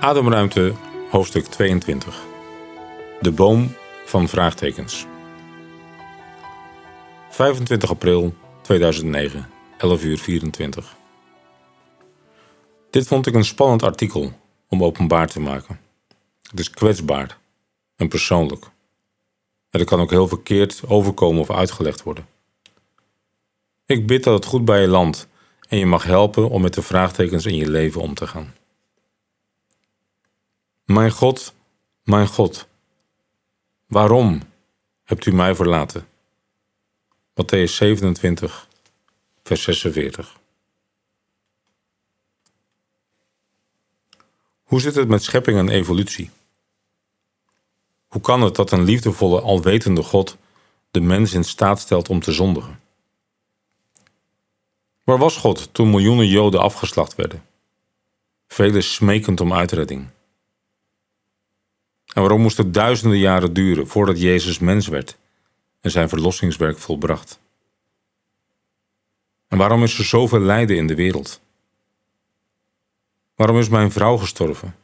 Ademruimte, hoofdstuk 22. De boom van vraagtekens. 25 april 2009, 11 uur 24. Dit vond ik een spannend artikel om openbaar te maken. Het is kwetsbaar en persoonlijk. En het kan ook heel verkeerd overkomen of uitgelegd worden. Ik bid dat het goed bij je landt en je mag helpen om met de vraagtekens in je leven om te gaan. Mijn God, mijn God, waarom hebt u mij verlaten? Matthäus 27, vers 46. Hoe zit het met schepping en evolutie? Hoe kan het dat een liefdevolle, alwetende God de mens in staat stelt om te zondigen? Waar was God toen miljoenen Joden afgeslacht werden? Velen smekend om uitredding. En waarom moest het duizenden jaren duren voordat Jezus mens werd en zijn verlossingswerk volbracht? En waarom is er zoveel lijden in de wereld? Waarom is mijn vrouw gestorven?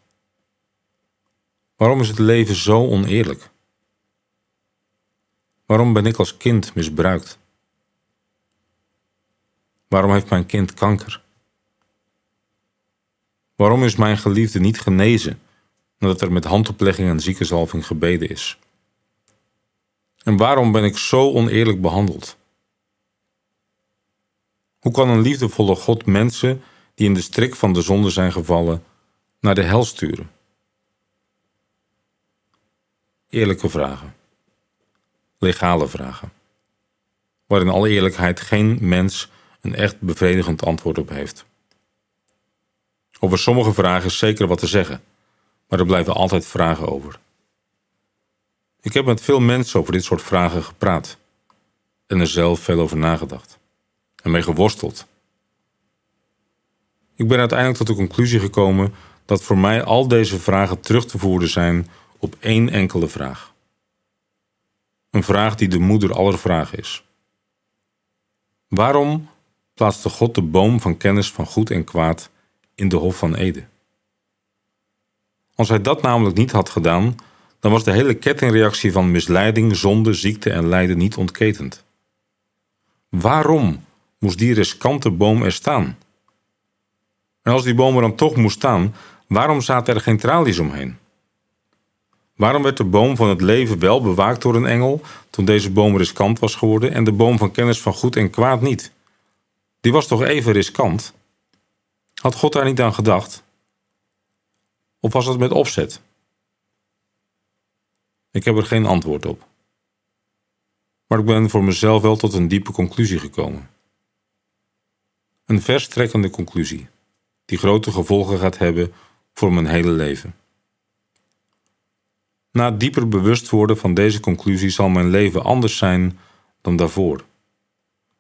Waarom is het leven zo oneerlijk? Waarom ben ik als kind misbruikt? Waarom heeft mijn kind kanker? Waarom is mijn geliefde niet genezen nadat er met handoplegging en ziekenzalving gebeden is? En waarom ben ik zo oneerlijk behandeld? Hoe kan een liefdevolle God mensen die in de strik van de zonde zijn gevallen naar de hel sturen? Eerlijke vragen. Legale vragen. Waar in alle eerlijkheid geen mens een echt bevredigend antwoord op heeft. Over sommige vragen is zeker wat te zeggen, maar er blijven altijd vragen over. Ik heb met veel mensen over dit soort vragen gepraat en er zelf veel over nagedacht en mee geworsteld. Ik ben uiteindelijk tot de conclusie gekomen dat voor mij al deze vragen terug te voeren zijn op één enkele vraag. Een vraag die de moeder aller vragen is. Waarom plaatste God de boom van kennis van goed en kwaad in de Hof van Ede? Als hij dat namelijk niet had gedaan, dan was de hele kettingreactie van misleiding, zonde, ziekte en lijden niet ontketend. Waarom moest die riskante boom er staan? En als die boom er dan toch moest staan, waarom zaten er geen tralies omheen? Waarom werd de boom van het leven wel bewaakt door een engel toen deze boom riskant was geworden en de boom van kennis van goed en kwaad niet? Die was toch even riskant? Had God daar niet aan gedacht? Of was het met opzet? Ik heb er geen antwoord op. Maar ik ben voor mezelf wel tot een diepe conclusie gekomen. Een verstrekkende conclusie, die grote gevolgen gaat hebben voor mijn hele leven. Na het dieper bewust worden van deze conclusie zal mijn leven anders zijn dan daarvoor.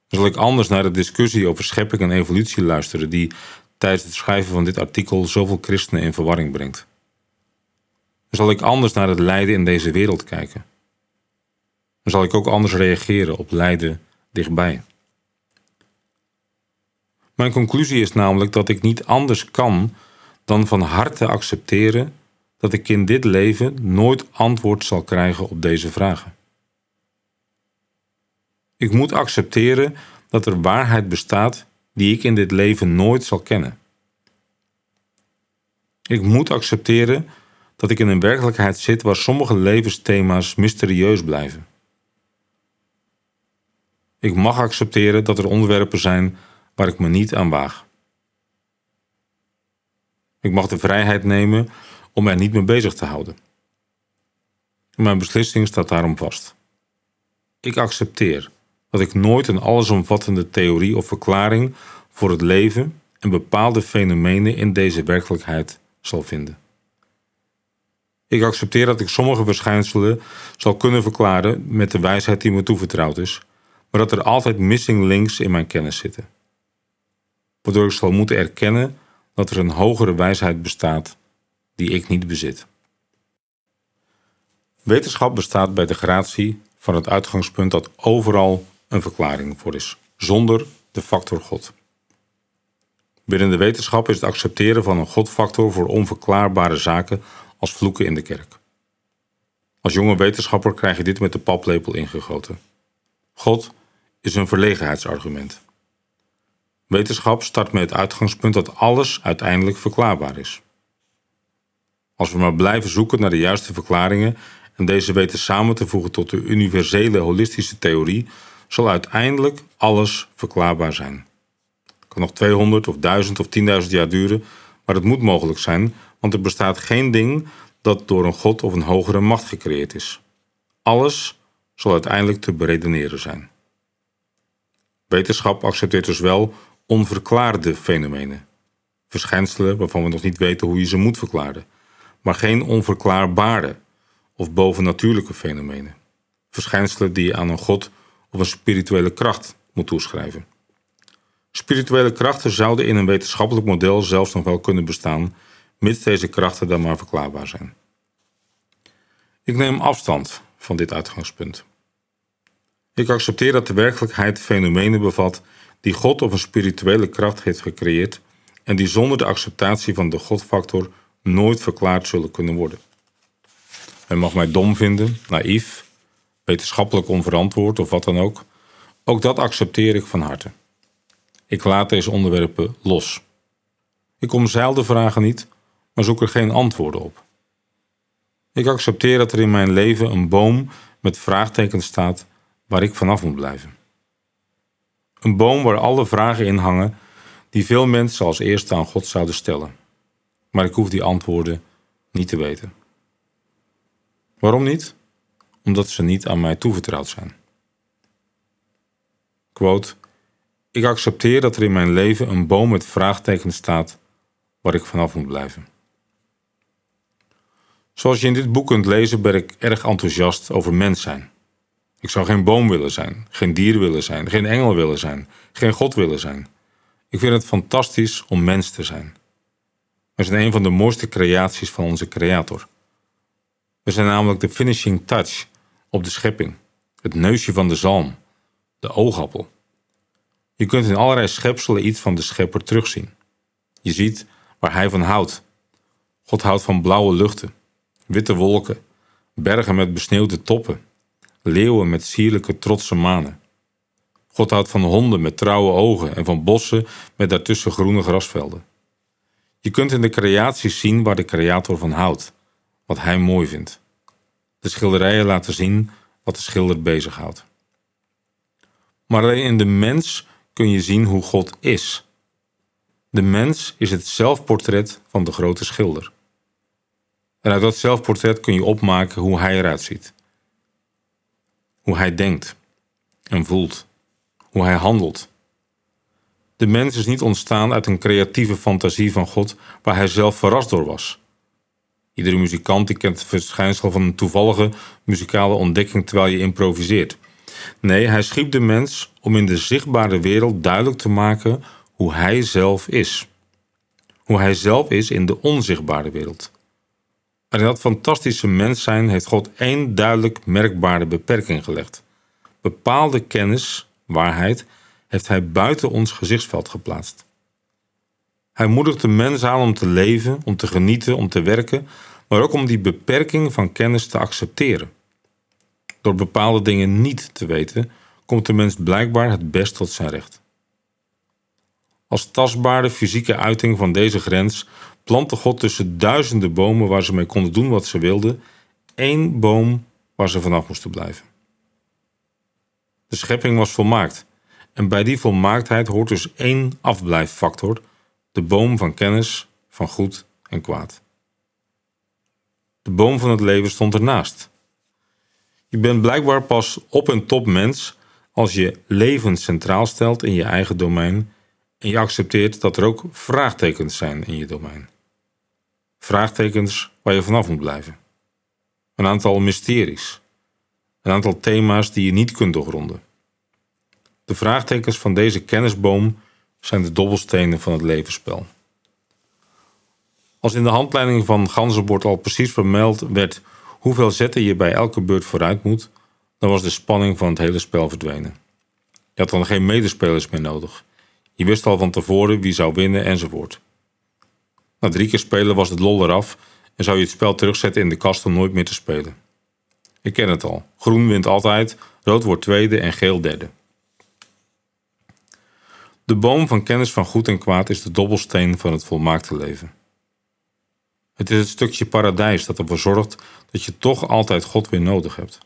Zal ik anders naar de discussie over schepping en evolutie luisteren, die tijdens het schrijven van dit artikel zoveel christenen in verwarring brengt? Zal ik anders naar het lijden in deze wereld kijken? Zal ik ook anders reageren op lijden dichtbij? Mijn conclusie is namelijk dat ik niet anders kan dan van harte accepteren dat ik in dit leven nooit antwoord zal krijgen op deze vragen. Ik moet accepteren dat er waarheid bestaat die ik in dit leven nooit zal kennen. Ik moet accepteren dat ik in een werkelijkheid zit waar sommige levensthema's mysterieus blijven. Ik mag accepteren dat er onderwerpen zijn waar ik me niet aan waag. Ik mag de vrijheid nemen om er niet mee bezig te houden. Mijn beslissing staat daarom vast. Ik accepteer dat ik nooit een allesomvattende theorie of verklaring voor het leven en bepaalde fenomenen in deze werkelijkheid zal vinden. Ik accepteer dat ik sommige verschijnselen zal kunnen verklaren met de wijsheid die me toevertrouwd is, maar dat er altijd missing links in mijn kennis zitten. Waardoor ik zal moeten erkennen dat er een hogere wijsheid bestaat die ik niet bezit. Wetenschap bestaat bij de gratie van het uitgangspunt dat overal een verklaring voor is, zonder de factor God. Binnen de wetenschap is het accepteren van een godfactor voor onverklaarbare zaken als vloeken in de kerk. Als jonge wetenschapper krijg je dit met de paplepel ingegoten. God is een verlegenheidsargument. Wetenschap start met het uitgangspunt dat alles uiteindelijk verklaarbaar is. Als we maar blijven zoeken naar de juiste verklaringen en deze weten samen te voegen tot de universele holistische theorie, zal uiteindelijk alles verklaarbaar zijn. Kan nog 200 of 1000 of 10.000 jaar duren, maar het moet mogelijk zijn, want er bestaat geen ding dat door een God of een hogere macht gecreëerd is. Alles zal uiteindelijk te beredeneren zijn. Wetenschap accepteert dus wel onverklaarde fenomenen, verschijnselen waarvan we nog niet weten hoe je ze moet verklaren, maar geen onverklaarbare of bovennatuurlijke fenomenen, verschijnselen die je aan een God of een spirituele kracht moet toeschrijven. Spirituele krachten zouden in een wetenschappelijk model zelfs nog wel kunnen bestaan, mits deze krachten dan maar verklaarbaar zijn. Ik neem afstand van dit uitgangspunt. Ik accepteer dat de werkelijkheid fenomenen bevat die God of een spirituele kracht heeft gecreëerd en die zonder de acceptatie van de Godfactor nooit verklaard zullen kunnen worden. Men mag mij dom vinden, naïef, wetenschappelijk onverantwoord of wat dan ook. Ook dat accepteer ik van harte. Ik laat deze onderwerpen los. Ik omzeil de vragen niet, maar zoek er geen antwoorden op. Ik accepteer dat er in mijn leven een boom met vraagtekens staat waar ik vanaf moet blijven. Een boom waar alle vragen in hangen die veel mensen als eerste aan God zouden stellen. Maar ik hoef die antwoorden niet te weten. Waarom niet? Omdat ze niet aan mij toevertrouwd zijn. Quote, ik accepteer dat er in mijn leven een boom met vraagtekens staat waar ik vanaf moet blijven. Zoals je in dit boek kunt lezen ben ik erg enthousiast over mens zijn. Ik zou geen boom willen zijn, geen dier willen zijn, geen engel willen zijn, geen God willen zijn. Ik vind het fantastisch om mens te zijn. We zijn een van de mooiste creaties van onze creator. We zijn namelijk de finishing touch op de schepping, het neusje van de zalm, de oogappel. Je kunt in allerlei schepselen iets van de schepper terugzien. Je ziet waar hij van houdt. God houdt van blauwe luchten, witte wolken, bergen met besneeuwde toppen, leeuwen met sierlijke trotse manen. God houdt van honden met trouwe ogen en van bossen met daartussen groene grasvelden. Je kunt in de creaties zien waar de creator van houdt, wat hij mooi vindt. De schilderijen laten zien wat de schilder bezighoudt. Maar alleen in de mens kun je zien hoe God is. De mens is het zelfportret van de grote schilder. En uit dat zelfportret kun je opmaken hoe hij eruit ziet. Hoe hij denkt en voelt. Hoe hij handelt. De mens is niet ontstaan uit een creatieve fantasie van God waar hij zelf verrast door was. Iedere muzikant die kent het verschijnsel van een toevallige muzikale ontdekking terwijl je improviseert. Nee, hij schiep de mens om in de zichtbare wereld duidelijk te maken hoe hij zelf is. Hoe hij zelf is in de onzichtbare wereld. En dat fantastische mens zijn heeft God één duidelijk merkbare beperking gelegd. Bepaalde kennis, waarheid, heeft hij buiten ons gezichtsveld geplaatst. Hij moedigt de mens aan om te leven, om te genieten, om te werken, maar ook om die beperking van kennis te accepteren. Door bepaalde dingen niet te weten, komt de mens blijkbaar het best tot zijn recht. Als tastbare fysieke uiting van deze grens plantte God tussen duizenden bomen waar ze mee konden doen wat ze wilden, één boom waar ze vanaf moesten blijven. De schepping was volmaakt en bij die volmaaktheid hoort dus één afblijffactor, de boom van kennis van goed en kwaad. De boom van het leven stond ernaast. Je bent blijkbaar pas op en top mens als je leven centraal stelt in je eigen domein en je accepteert dat er ook vraagtekens zijn in je domein. Vraagtekens waar je vanaf moet blijven. Een aantal mysteries. Een aantal thema's die je niet kunt doorgronden. De vraagtekens van deze kennisboom zijn de dobbelstenen van het levensspel. Als in de handleiding van Ganzenbord al precies vermeld werd hoeveel zetten je bij elke beurt vooruit moet, dan was de spanning van het hele spel verdwenen. Je had dan geen medespelers meer nodig. Je wist al van tevoren wie zou winnen enzovoort. Na drie keer spelen was het lol eraf en zou je het spel terugzetten in de kast om nooit meer te spelen. Ik ken het al. Groen wint altijd, rood wordt tweede en geel derde. De boom van kennis van goed en kwaad is de dobbelsteen van het volmaakte leven. Het is het stukje paradijs dat ervoor zorgt dat je toch altijd God weer nodig hebt.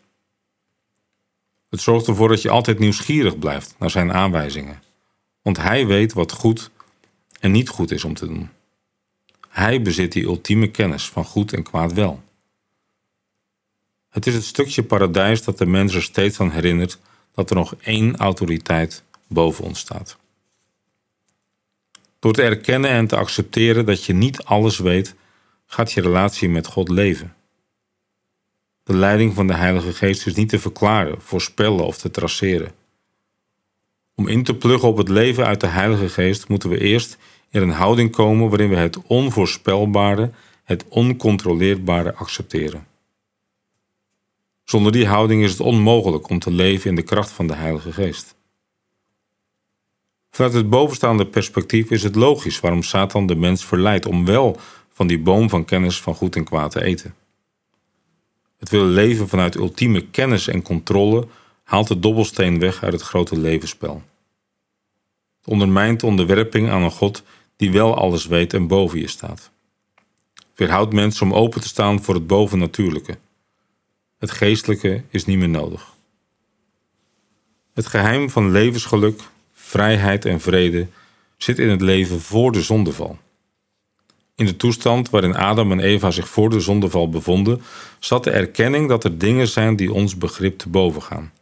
Het zorgt ervoor dat je altijd nieuwsgierig blijft naar zijn aanwijzingen, want hij weet wat goed en niet goed is om te doen. Hij bezit die ultieme kennis van goed en kwaad wel. Het is het stukje paradijs dat de mens er steeds aan herinnert dat er nog één autoriteit boven ons staat. Door te erkennen en te accepteren dat je niet alles weet, gaat je relatie met God leven. De leiding van de Heilige Geest is niet te verklaren, voorspellen of te traceren. Om in te pluggen op het leven uit de Heilige Geest moeten we eerst in een houding komen waarin we het onvoorspelbare, het oncontroleerbare accepteren. Zonder die houding is het onmogelijk om te leven in de kracht van de Heilige Geest. Vanuit het bovenstaande perspectief is het logisch waarom Satan de mens verleidt om wel van die boom van kennis van goed en kwaad te eten. Het willen leven vanuit ultieme kennis en controle haalt de dobbelsteen weg uit het grote levensspel. Het ondermijnt onderwerping aan een God die wel alles weet en boven je staat. Weerhoudt mensen om open te staan voor het bovennatuurlijke. Het geestelijke is niet meer nodig. Het geheim van levensgeluk, vrijheid en vrede zit in het leven voor de zondeval. In de toestand waarin Adam en Eva zich voor de zondeval bevonden, zat de erkenning dat er dingen zijn die ons begrip te boven gaan.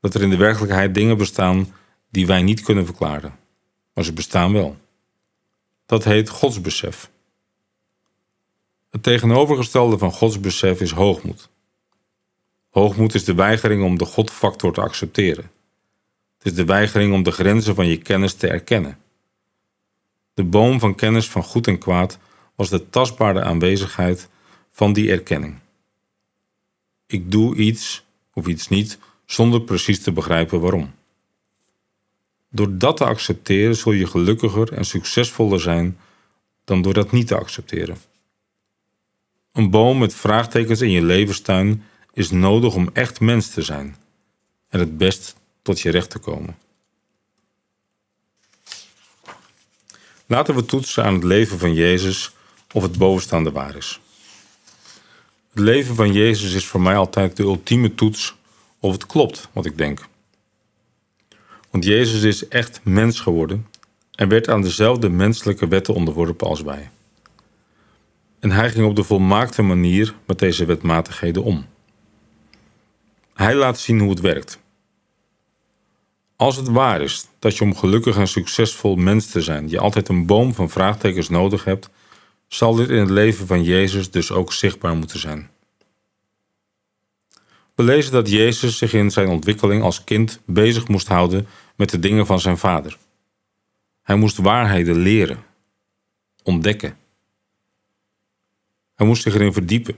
Dat er in de werkelijkheid dingen bestaan die wij niet kunnen verklaren, maar ze bestaan wel. Dat heet godsbesef. Het tegenovergestelde van godsbesef is hoogmoed. Hoogmoed is de weigering om de godfactor te accepteren. Het is de weigering om de grenzen van je kennis te erkennen. De boom van kennis van goed en kwaad was de tastbare aanwezigheid van die erkenning. Ik doe iets of iets niet zonder precies te begrijpen waarom. Door dat te accepteren zul je gelukkiger en succesvoller zijn dan door dat niet te accepteren. Een boom met vraagtekens in je levenstuin is nodig om echt mens te zijn en het best tot je recht te komen. Laten we toetsen aan het leven van Jezus of het bovenstaande waar is. Het leven van Jezus is voor mij altijd de ultieme toets of het klopt wat ik denk. Want Jezus is echt mens geworden en werd aan dezelfde menselijke wetten onderworpen als wij. En hij ging op de volmaakte manier met deze wetmatigheden om. Hij laat zien hoe het werkt. Als het waar is dat je om gelukkig en succesvol mens te zijn, je altijd een boom van vraagtekens nodig hebt, zal dit in het leven van Jezus dus ook zichtbaar moeten zijn. We lezen dat Jezus zich in zijn ontwikkeling als kind bezig moest houden met de dingen van zijn vader. Hij moest waarheden leren, ontdekken. Hij moest zich erin verdiepen.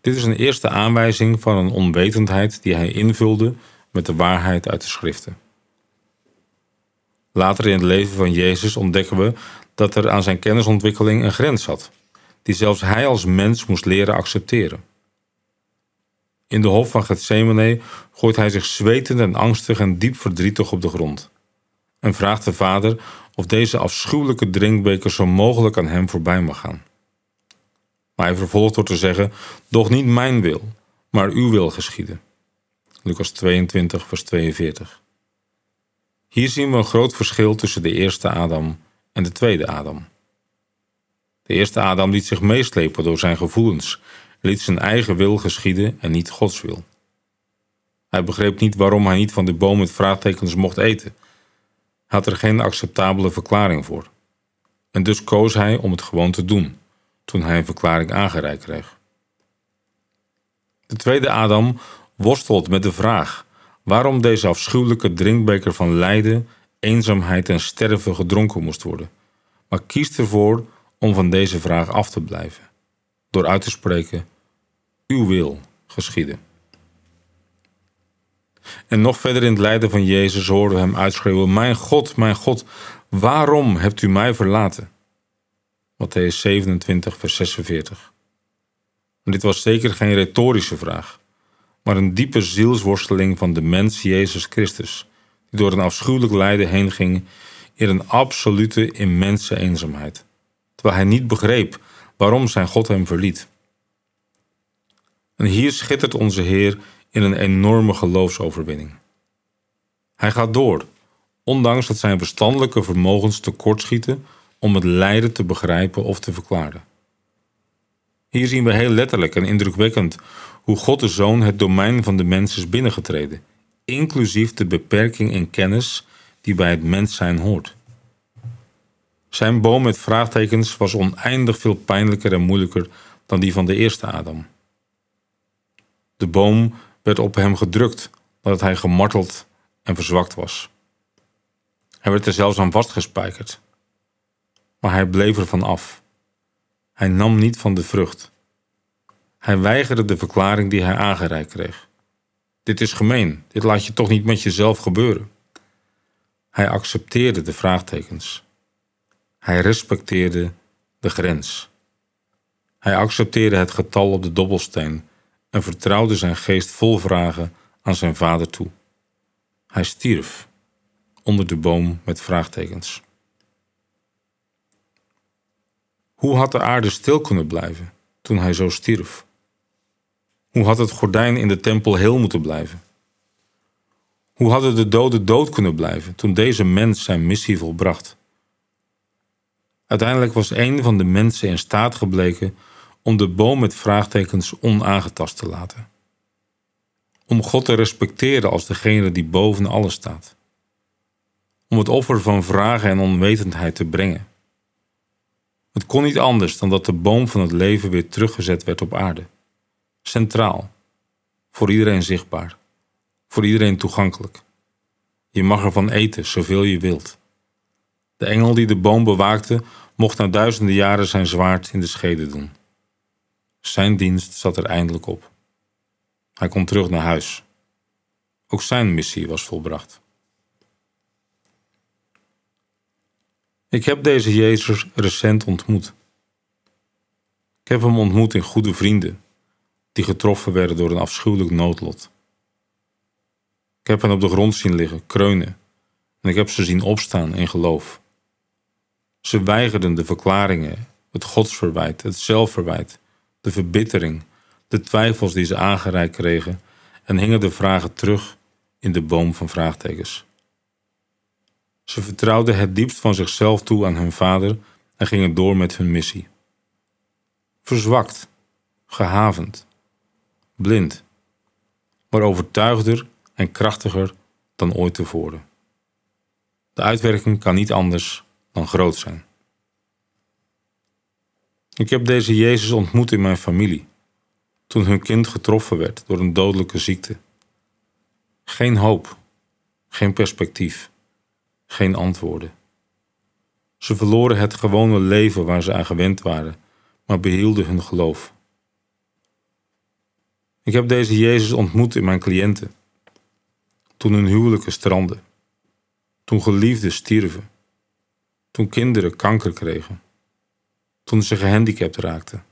Dit is een eerste aanwijzing van een onwetendheid die hij invulde met de waarheid uit de schriften. Later in het leven van Jezus ontdekken we dat er aan zijn kennisontwikkeling een grens zat, die zelfs hij als mens moest leren accepteren. In de hof van Gethsemane gooit hij zich zwetend en angstig en diep verdrietig op de grond en vraagt de vader of deze afschuwelijke drinkbeker zo mogelijk aan hem voorbij mag gaan. Maar hij vervolgt door te zeggen: Doch niet mijn wil, maar uw wil geschieden. Lucas 22, vers 42. Hier zien we een groot verschil tussen de eerste Adam en de tweede Adam. De eerste Adam liet zich meeslepen door zijn gevoelens, liet zijn eigen wil geschieden en niet Gods wil. Hij begreep niet waarom hij niet van de boom met vraagtekens mocht eten. Had er geen acceptabele verklaring voor. En dus koos hij om het gewoon te doen, toen hij een verklaring aangereikt kreeg. De tweede Adam worstelt met de vraag waarom deze afschuwelijke drinkbeker van lijden, eenzaamheid en sterven gedronken moest worden, maar kiest ervoor om van deze vraag af te blijven, door uit te spreken: Uw wil geschieden. En nog verder in het lijden van Jezus hoorden we hem uitschreeuwen: Mijn God, mijn God, waarom hebt u mij verlaten? Matthäus 27, vers 46. En dit was zeker geen retorische vraag, maar een diepe zielsworsteling van de mens Jezus Christus, die door een afschuwelijk lijden heen ging in een absolute immense eenzaamheid, terwijl hij niet begreep waarom zijn God hem verliet. En hier schittert onze Heer in een enorme geloofsoverwinning. Hij gaat door, ondanks dat zijn verstandelijke vermogens tekortschieten om het lijden te begrijpen of te verklaren. Hier zien we heel letterlijk en indrukwekkend hoe God de Zoon het domein van de mens is binnengetreden, inclusief de beperking in kennis die bij het mens zijn hoort. Zijn boom met vraagtekens was oneindig veel pijnlijker en moeilijker dan die van de eerste Adam. De boom werd op hem gedrukt nadat hij gemarteld en verzwakt was. Hij werd er zelfs aan vastgespijkerd. Maar hij bleef ervan af. Hij nam niet van de vrucht. Hij weigerde de verklaring die hij aangereikt kreeg. Dit is gemeen, dit laat je toch niet met jezelf gebeuren. Hij accepteerde de vraagtekens. Hij respecteerde de grens. Hij accepteerde het getal op de dobbelsteen en vertrouwde zijn geest vol vragen aan zijn vader toe. Hij stierf onder de boom met vraagtekens. Hoe had de aarde stil kunnen blijven toen hij zo stierf? Hoe had het gordijn in de tempel heel moeten blijven? Hoe hadden de doden dood kunnen blijven toen deze mens zijn missie volbracht? Uiteindelijk was een van de mensen in staat gebleken om de boom met vraagtekens onaangetast te laten. Om God te respecteren als degene die boven alles staat. Om het offer van vragen en onwetendheid te brengen. Het kon niet anders dan dat de boom van het leven weer teruggezet werd op aarde. Centraal. Voor iedereen zichtbaar. Voor iedereen toegankelijk. Je mag ervan eten zoveel je wilt. De engel die de boom bewaakte, mocht na duizenden jaren zijn zwaard in de schede doen. Zijn dienst zat er eindelijk op. Hij kon terug naar huis. Ook zijn missie was volbracht. Ik heb deze Jezus recent ontmoet. Ik heb hem ontmoet in goede vrienden, die getroffen werden door een afschuwelijk noodlot. Ik heb hen op de grond zien liggen, kreunen, en ik heb ze zien opstaan in geloof. Ze weigerden de verklaringen, het godsverwijt, het zelfverwijt, de verbittering, de twijfels die ze aangereikt kregen en hingen de vragen terug in de boom van vraagtekens. Ze vertrouwden het diepst van zichzelf toe aan hun vader en gingen door met hun missie. Verzwakt, gehavend, blind, maar overtuigder en krachtiger dan ooit tevoren. De uitwerking kan niet anders dan groot zijn. Ik heb deze Jezus ontmoet in mijn familie, toen hun kind getroffen werd door een dodelijke ziekte. Geen hoop, geen perspectief, geen antwoorden. Ze verloren het gewone leven waar ze aan gewend waren, maar behielden hun geloof. Ik heb deze Jezus ontmoet in mijn cliënten, toen hun huwelijken stranden, toen geliefden stierven, toen kinderen kanker kregen toen ze gehandicapt raakten.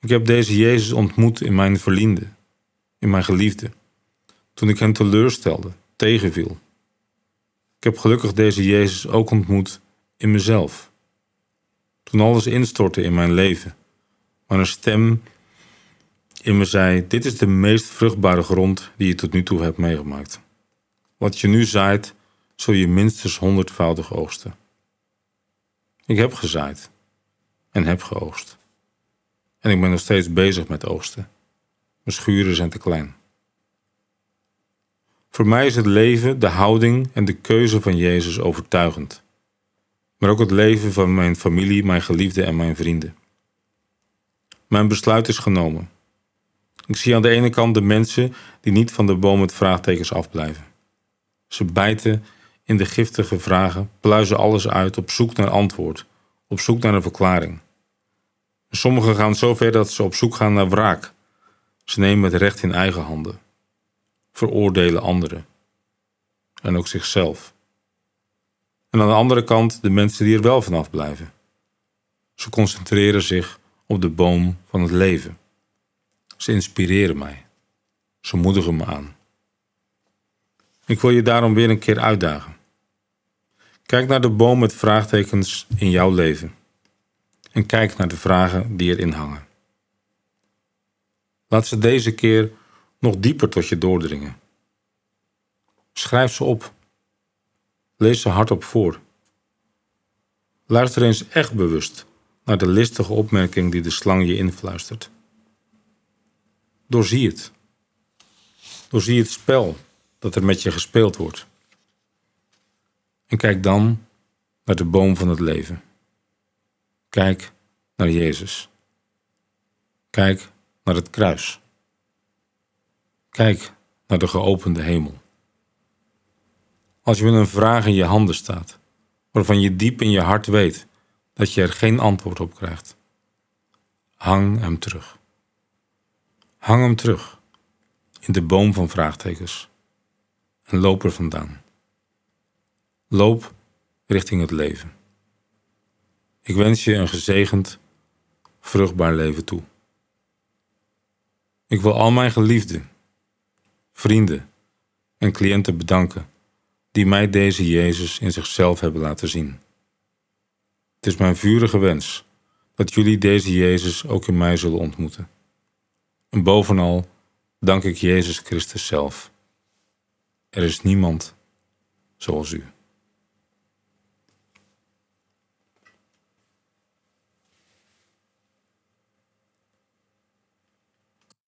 Ik heb deze Jezus ontmoet in mijn verliende, in mijn geliefde, toen ik hen teleurstelde, tegenviel. Ik heb gelukkig deze Jezus ook ontmoet in mezelf. Toen alles instortte in mijn leven, maar een stem in me zei: Dit is de meest vruchtbare grond die je tot nu toe hebt meegemaakt. Wat je nu zaait, zul je minstens honderdvoudig oogsten. Ik heb gezaaid en heb geoogst. En ik ben nog steeds bezig met oogsten. Mijn schuren zijn te klein. Voor mij is het leven, de houding en de keuze van Jezus overtuigend. Maar ook het leven van mijn familie, mijn geliefden en mijn vrienden. Mijn besluit is genomen. Ik zie aan de ene kant de mensen die niet van de boom met vraagtekens afblijven. Ze bijten in de giftige vragen, pluizen alles uit op zoek naar antwoord, op zoek naar een verklaring. Sommigen gaan zo ver dat ze op zoek gaan naar wraak. Ze nemen het recht in eigen handen. veroordelen anderen en ook zichzelf. En aan de andere kant de mensen die er wel vanaf blijven. Ze concentreren zich op de boom van het leven. Ze inspireren mij. Ze moedigen me aan. Ik wil je daarom weer een keer uitdagen. Kijk naar de boom met vraagtekens in jouw leven. En kijk naar de vragen die erin hangen. Laat ze deze keer nog dieper tot je doordringen. Schrijf ze op. Lees ze hardop voor. Luister eens echt bewust naar de listige opmerking die de slang je influistert. Doorzie het. Doorzie het spel dat er met je gespeeld wordt. En kijk dan naar de boom van het leven. Kijk naar Jezus. Kijk naar het kruis. Kijk naar de geopende hemel. Als je met een vraag in je handen staat, waarvan je diep in je hart weet dat je er geen antwoord op krijgt, hang hem terug. Hang hem terug in de boom van vraagtekens en loop er vandaan. Loop richting het leven. Ik wens je een gezegend, vruchtbaar leven toe. Ik wil al mijn geliefden, vrienden en cliënten bedanken die mij deze Jezus in zichzelf hebben laten zien. Het is mijn vurige wens dat jullie deze Jezus ook in mij zullen ontmoeten. En bovenal dank ik Jezus Christus zelf. Er is niemand zoals u.